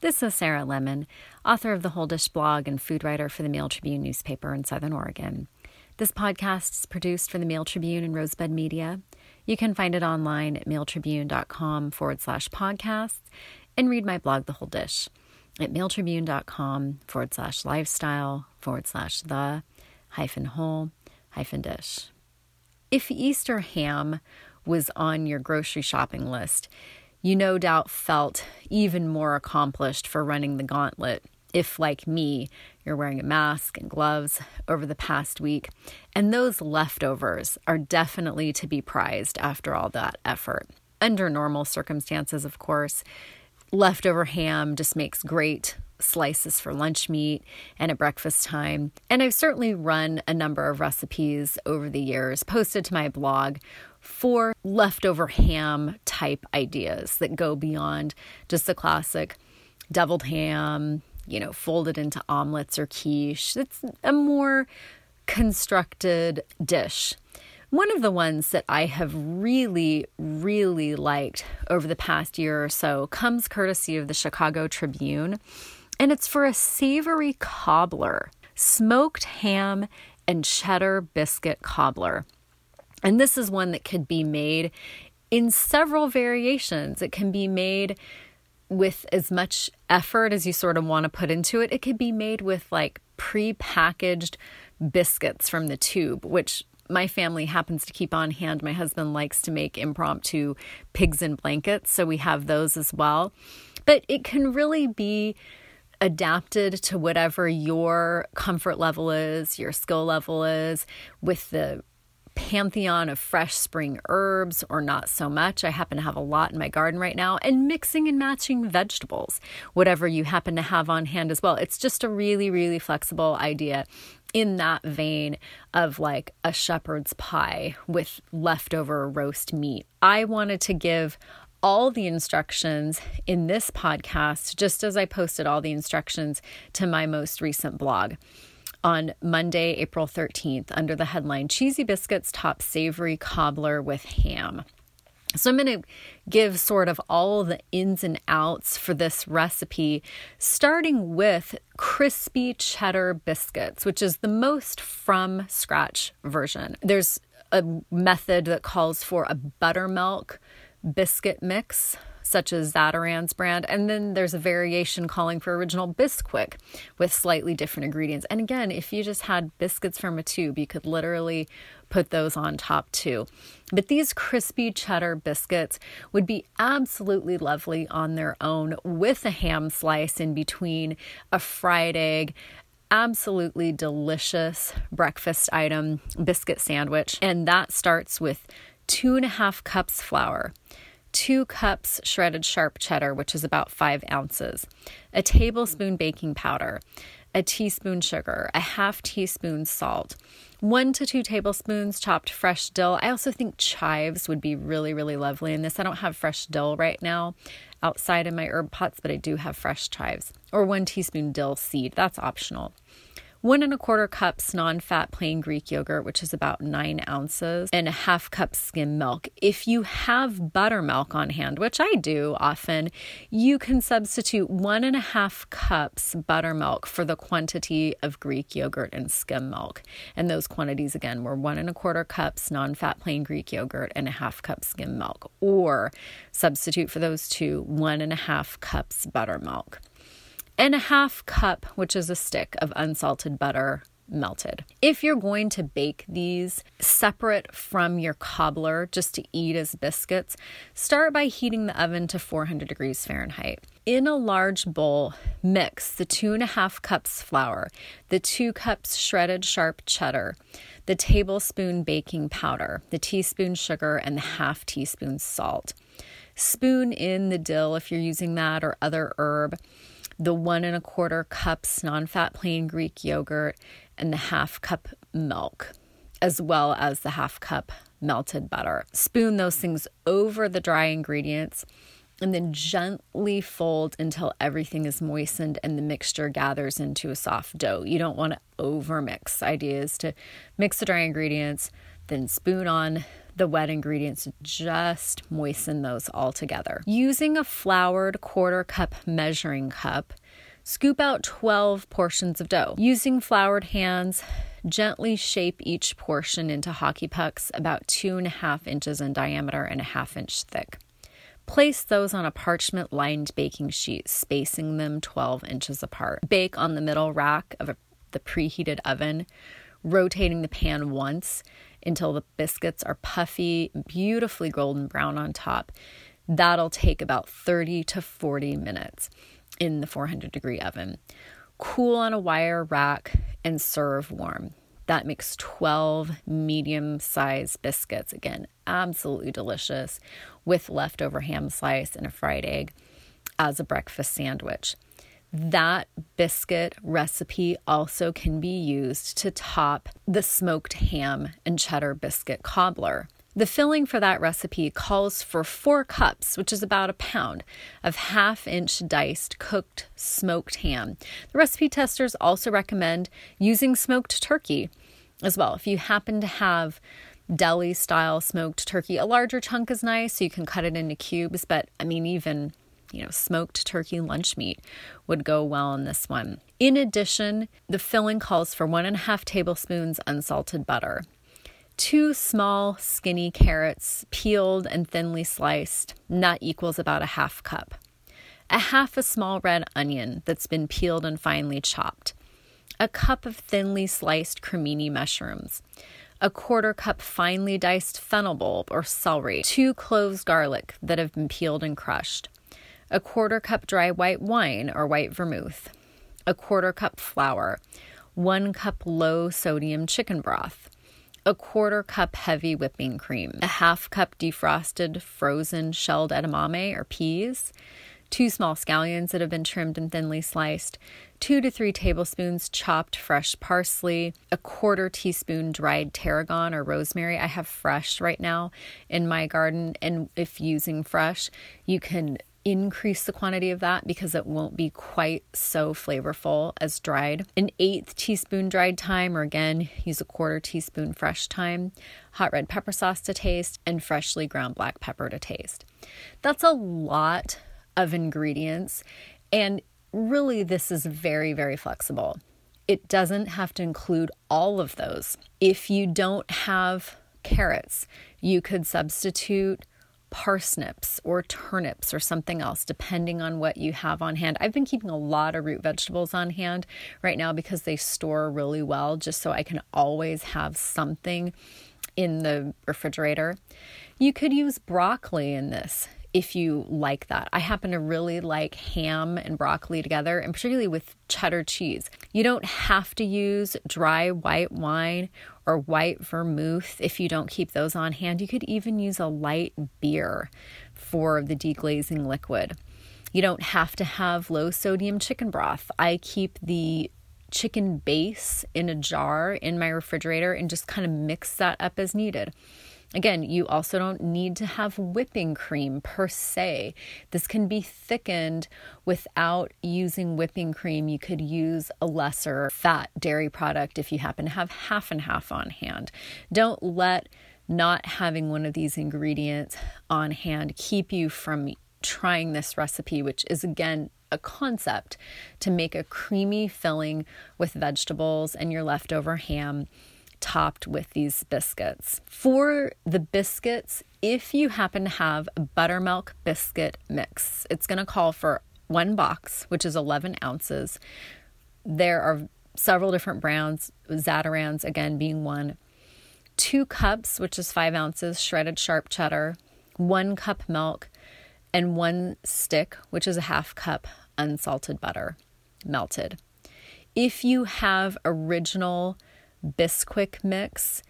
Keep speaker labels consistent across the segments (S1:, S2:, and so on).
S1: This is Sarah Lemon, author of the Whole Dish blog and food writer for the Mail Tribune newspaper in Southern Oregon. This podcast is produced for the Mail Tribune and Rosebud Media. You can find it online at mailtribune.com forward slash podcasts and read my blog, The Whole Dish, at mailtribune.com forward slash lifestyle forward slash the hyphen whole hyphen dish. If Easter ham was on your grocery shopping list, you no doubt felt even more accomplished for running the gauntlet if, like me, you're wearing a mask and gloves over the past week. And those leftovers are definitely to be prized after all that effort. Under normal circumstances, of course, leftover ham just makes great slices for lunch meat and at breakfast time. And I've certainly run a number of recipes over the years, posted to my blog for leftover ham type ideas that go beyond just the classic deviled ham, you know, folded into omelets or quiche. It's a more constructed dish. One of the ones that I have really, really liked over the past year or so comes courtesy of the Chicago Tribune, and it's for a savory cobbler, smoked ham and cheddar biscuit cobbler. And this is one that could be made in several variations. It can be made with as much effort as you sort of want to put into it. It could be made with like pre-packaged biscuits from the tube, which my family happens to keep on hand. My husband likes to make impromptu pigs in blankets, so we have those as well. But it can really be adapted to whatever your comfort level is, your skill level is, with the pantheon of fresh spring herbs or not so much. I happen to have a lot in my garden right now, and mixing and matching vegetables, whatever you happen to have on hand as well. It's just a really, really flexible idea in that vein of like a shepherd's pie with leftover roast meat. I wanted to give all the instructions in this podcast, just as I posted all the instructions to my most recent blog on Monday, April 13th, under the headline Cheesy Biscuits Top Savory Cobbler with Ham. So, I'm going to give sort of all the ins and outs for this recipe, starting with crispy cheddar biscuits, which is the most from scratch version. There's a method that calls for a buttermilk biscuit mix such as Zatarain's brand. And then there's a variation calling for original Bisquick with slightly different ingredients. And again, if you just had biscuits from a tube, you could literally put those on top too. But these crispy cheddar biscuits would be absolutely lovely on their own with a ham slice in between, a fried egg, absolutely delicious breakfast item biscuit sandwich. And that starts with two and a half cups flour two cups shredded sharp cheddar, which is about five ounces, a tablespoon baking powder, a teaspoon sugar, a half teaspoon salt, one to two tablespoons chopped fresh dill. I also think chives would be really, really lovely in this. I don't have fresh dill right now outside in my herb pots, but I do have fresh chives, or one teaspoon dill seed. That's optional one and a quarter cups non fat plain Greek yogurt, which is about nine ounces, and a half cup skim milk. If you have buttermilk on hand, which I do often, you can substitute one and a half cups buttermilk for the quantity of Greek yogurt and skim milk. And those quantities again were one and a quarter cups non fat plain Greek yogurt and a half cup skim milk, or substitute for those two one and a half cups buttermilk and a half cup, which is a stick of unsalted butter melted. If you're going to bake these separate from your cobbler just to eat as biscuits, start by heating the oven to 400 degrees Fahrenheit. In a large bowl, mix the two and a half cups flour, the two cups shredded sharp cheddar, the tablespoon baking powder, the teaspoon sugar, and the half teaspoon salt. Spoon in the dill if you're using that or other herb the one and a quarter cups non fat plain Greek yogurt, and the half cup milk, as well as the half cup melted butter. Spoon those things over the dry ingredients and then gently fold until everything is moistened and the mixture gathers into a soft dough. You don't want to over mix. Idea is to mix the dry ingredients, then spoon on the wet ingredients just moisten those all together. Using a floured quarter cup measuring cup, scoop out 12 portions of dough. Using floured hands, gently shape each portion into hockey pucks about two and a half inches in diameter and a half inch thick. Place those on a parchment lined baking sheet, spacing them 12 inches apart. Bake on the middle rack of a, the preheated oven, rotating the pan once until the biscuits are puffy, beautifully golden brown on top. That'll take about 30 to 40 minutes in the 400 degree oven. Cool on a wire rack and serve warm. That makes 12 medium sized biscuits. Again, absolutely delicious with leftover ham slice and a fried egg as a breakfast sandwich. That biscuit recipe also can be used to top the smoked ham and cheddar biscuit cobbler. The filling for that recipe calls for four cups, which is about a pound, of half inch diced cooked smoked ham. The recipe testers also recommend using smoked turkey as well. If you happen to have deli style smoked turkey, a larger chunk is nice, so you can cut it into cubes, but I mean, even you know, smoked turkey lunch meat would go well in this one. In addition, the filling calls for one and a half tablespoons unsalted butter, two small skinny carrots, peeled and thinly sliced, and that equals about a half cup. A half a small red onion that's been peeled and finely chopped, a cup of thinly sliced cremini mushrooms, a quarter cup finely diced fennel bulb or celery, two cloves garlic that have been peeled and crushed, a quarter cup dry white wine or white vermouth, a quarter cup flour, one cup low sodium chicken broth, a quarter cup heavy whipping cream, a half cup defrosted frozen shelled edamame or peas, two small scallions that have been trimmed and thinly sliced, two to three tablespoons chopped fresh parsley, a quarter teaspoon dried tarragon or rosemary. I have fresh right now in my garden, and if using fresh, you can increase the quantity of that because it won't be quite so flavorful as dried. An eighth teaspoon dried thyme, or again, use a quarter teaspoon fresh thyme, hot red pepper sauce to taste, and freshly ground black pepper to taste. That's a lot of ingredients, and really, this is very, very flexible. It doesn't have to include all of those. If you don't have carrots, you could substitute parsnips or turnips or something else, depending on what you have on hand. I've been keeping a lot of root vegetables on hand right now because they store really well, just so I can always have something in the refrigerator. You could use broccoli in this if you like that. I happen to really like ham and broccoli together, and particularly with cheddar cheese. You don't have to use dry white wine or white vermouth if you don't keep those on hand. You could even use a light beer for the deglazing liquid. You don't have to have low sodium chicken broth. I keep the chicken base in a jar in my refrigerator and just kind of mix that up as needed. Again, you also don't need to have whipping cream per se. This can be thickened without using whipping cream. You could use a lesser fat dairy product if you happen to have half and half on hand. Don't let not having one of these ingredients on hand keep you from trying this recipe, which is again a concept to make a creamy filling with vegetables and your leftover ham topped with these biscuits. For the biscuits, if you happen to have a buttermilk biscuit mix, it's going to call for one box, which is 11 ounces. There are several different brands, Zatarain's, again being one. Two cups, which is five ounces, shredded sharp cheddar, one cup milk, and one stick, which is a half cup unsalted butter, melted. If you have original Bisquick mix.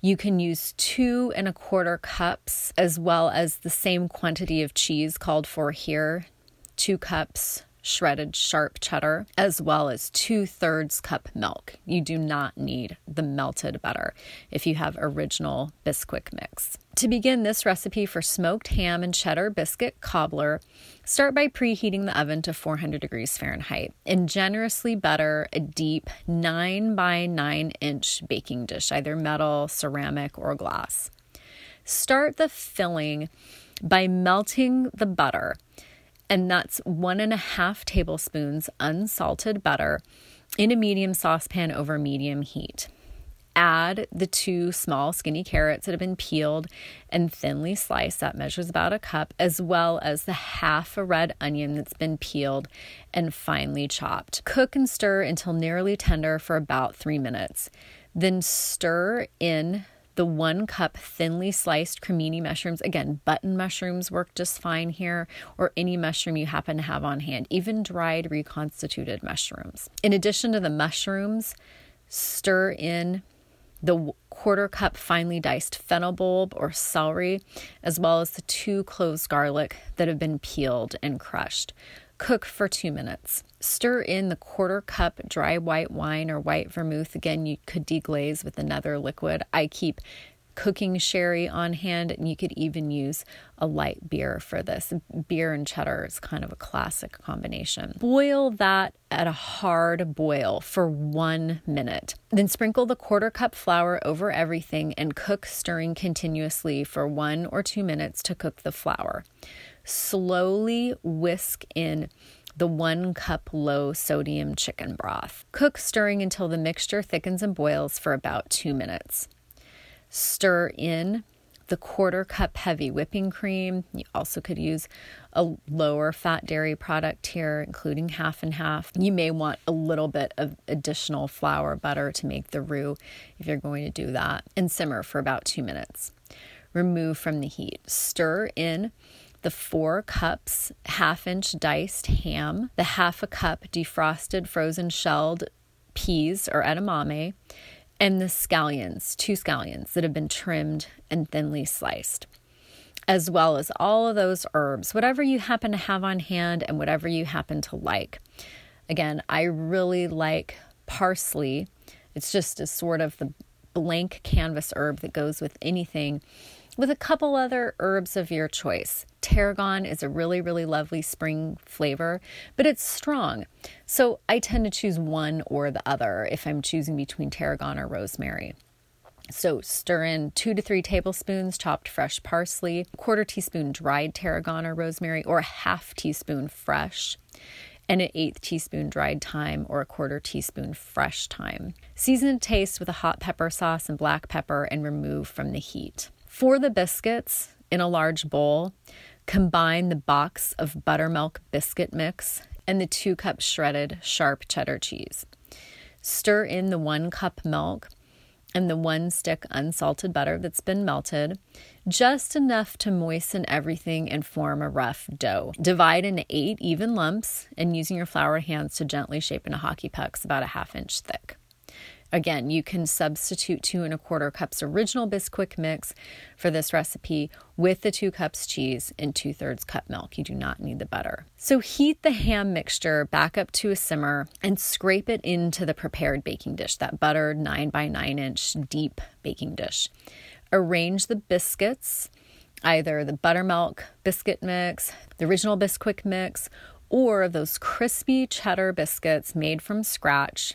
S1: You can use two and a quarter cups as well as the same quantity of cheese called for here, two cups shredded sharp cheddar, as well as two thirds cup milk. You do not need the melted butter if you have original Bisquick mix. To begin this recipe for smoked ham and cheddar biscuit cobbler, start by preheating the oven to 400 degrees Fahrenheit and generously butter a deep 9 by 9 inch baking dish, either metal, ceramic, or glass. Start the filling by melting the butter, and that's one and a half tablespoons unsalted butter in a medium saucepan over medium heat add the two small skinny carrots that have been peeled and thinly sliced, that measures about a cup, as well as the half a red onion that's been peeled and finely chopped. Cook and stir until nearly tender for about three minutes. Then stir in the one cup thinly sliced cremini mushrooms. Again, button mushrooms work just fine here, or any mushroom you happen to have on hand, even dried reconstituted mushrooms. In addition to the mushrooms, stir in the quarter cup finely diced fennel bulb or celery, as well as the two cloves garlic that have been peeled and crushed. Cook for two minutes. Stir in the quarter cup dry white wine or white vermouth. Again, you could deglaze with another liquid. I keep cooking sherry on hand, and you could even use a light beer for this. Beer and cheddar is kind of a classic combination. Boil that at a hard boil for one minute. Then sprinkle the quarter cup flour over everything and cook, stirring continuously for one or two minutes to cook the flour. Slowly whisk in the one cup low sodium chicken broth. Cook stirring until the mixture thickens and boils for about two minutes. Stir in the quarter cup heavy whipping cream. You also could use a lower fat dairy product here, including half and half. You may want a little bit of additional flour butter to make the roux if you're going to do that, and simmer for about two minutes. Remove from the heat. Stir in the four cups half inch diced ham, the half a cup defrosted frozen shelled peas or edamame and the scallions, two scallions that have been trimmed and thinly sliced, as well as all of those herbs, whatever you happen to have on hand and whatever you happen to like. Again, I really like parsley. It's just a sort of the blank canvas herb that goes with anything with a couple other herbs of your choice. Tarragon is a really, really lovely spring flavor, but it's strong. So I tend to choose one or the other if I'm choosing between tarragon or rosemary. So stir in two to three tablespoons chopped fresh parsley, quarter teaspoon dried tarragon or rosemary, or a half teaspoon fresh, and an eighth teaspoon dried thyme or a quarter teaspoon fresh thyme. Season to taste with a hot pepper sauce and black pepper and remove from the heat. For the biscuits in a large bowl, combine the box of buttermilk biscuit mix and the two cups shredded sharp cheddar cheese. Stir in the one cup milk and the one stick unsalted butter that's been melted, just enough to moisten everything and form a rough dough. Divide into eight even lumps and using your flour hands to gently shape into hockey pucks about a half inch thick. Again, you can substitute two and a quarter cups original Bisquick mix for this recipe with the two cups cheese and two thirds cup milk. You do not need the butter. So heat the ham mixture back up to a simmer and scrape it into the prepared baking dish, that buttered nine by nine inch deep baking dish. Arrange the biscuits, either the buttermilk biscuit mix, the original Bisquick mix, or those crispy cheddar biscuits made from scratch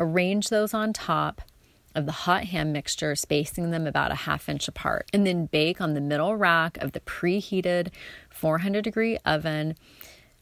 S1: Arrange those on top of the hot ham mixture, spacing them about a half inch apart, and then bake on the middle rack of the preheated 400 degree oven,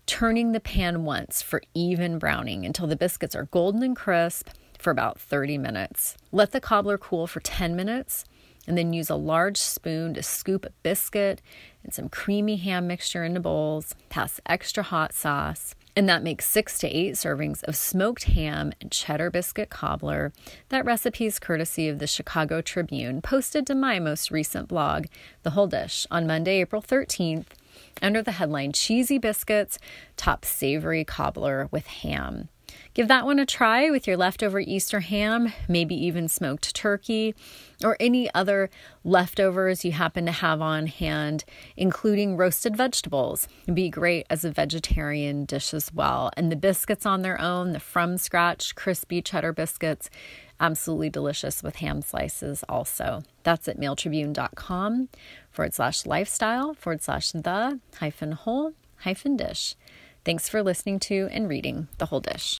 S1: turning the pan once for even browning until the biscuits are golden and crisp for about 30 minutes. Let the cobbler cool for 10 minutes and then use a large spoon to scoop a biscuit and some creamy ham mixture into bowls, pass extra hot sauce, and that makes six to eight servings of smoked ham and cheddar biscuit cobbler. That recipe is courtesy of the Chicago Tribune, posted to my most recent blog, The Whole Dish, on Monday, April 13th, under the headline Cheesy Biscuits Top Savory Cobbler with Ham. Give that one a try with your leftover Easter ham, maybe even smoked turkey, or any other leftovers you happen to have on hand, including roasted vegetables. It'd be great as a vegetarian dish as well. And the biscuits on their own, the from scratch crispy cheddar biscuits, absolutely delicious with ham slices also. That's at mailtribune.com forward slash lifestyle forward slash the hyphen whole hyphen dish. Thanks for listening to and reading The Whole Dish.